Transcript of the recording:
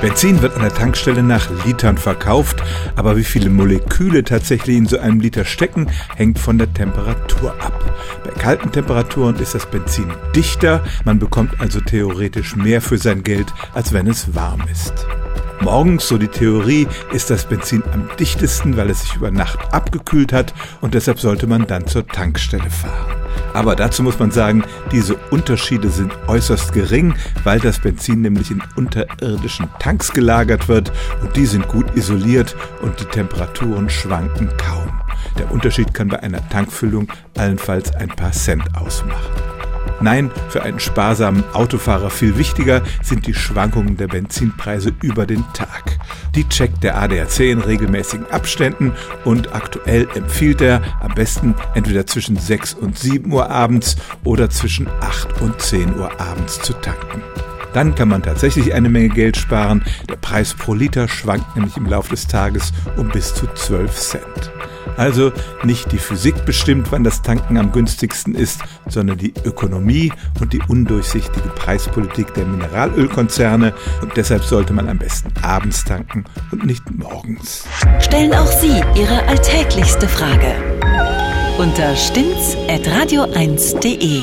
Benzin wird an der Tankstelle nach Litern verkauft, aber wie viele Moleküle tatsächlich in so einem Liter stecken, hängt von der Temperatur ab. Bei kalten Temperaturen ist das Benzin dichter, man bekommt also theoretisch mehr für sein Geld, als wenn es warm ist. Morgens, so die Theorie, ist das Benzin am dichtesten, weil es sich über Nacht abgekühlt hat und deshalb sollte man dann zur Tankstelle fahren. Aber dazu muss man sagen, diese Unterschiede sind äußerst gering, weil das Benzin nämlich in unterirdischen Tanks gelagert wird und die sind gut isoliert und die Temperaturen schwanken kaum. Der Unterschied kann bei einer Tankfüllung allenfalls ein paar Cent ausmachen. Nein, für einen sparsamen Autofahrer viel wichtiger sind die Schwankungen der Benzinpreise über den Tag. Die checkt der ADAC in regelmäßigen Abständen und aktuell empfiehlt er am besten entweder zwischen 6 und 7 Uhr abends oder zwischen 8 und 10 Uhr abends zu tanken. Dann kann man tatsächlich eine Menge Geld sparen. Der Preis pro Liter schwankt nämlich im Laufe des Tages um bis zu 12 Cent. Also nicht die Physik bestimmt, wann das Tanken am günstigsten ist, sondern die Ökonomie und die undurchsichtige Preispolitik der Mineralölkonzerne. Und deshalb sollte man am besten abends tanken und nicht morgens. Stellen auch Sie Ihre alltäglichste Frage unter stimmtz.radio1.de.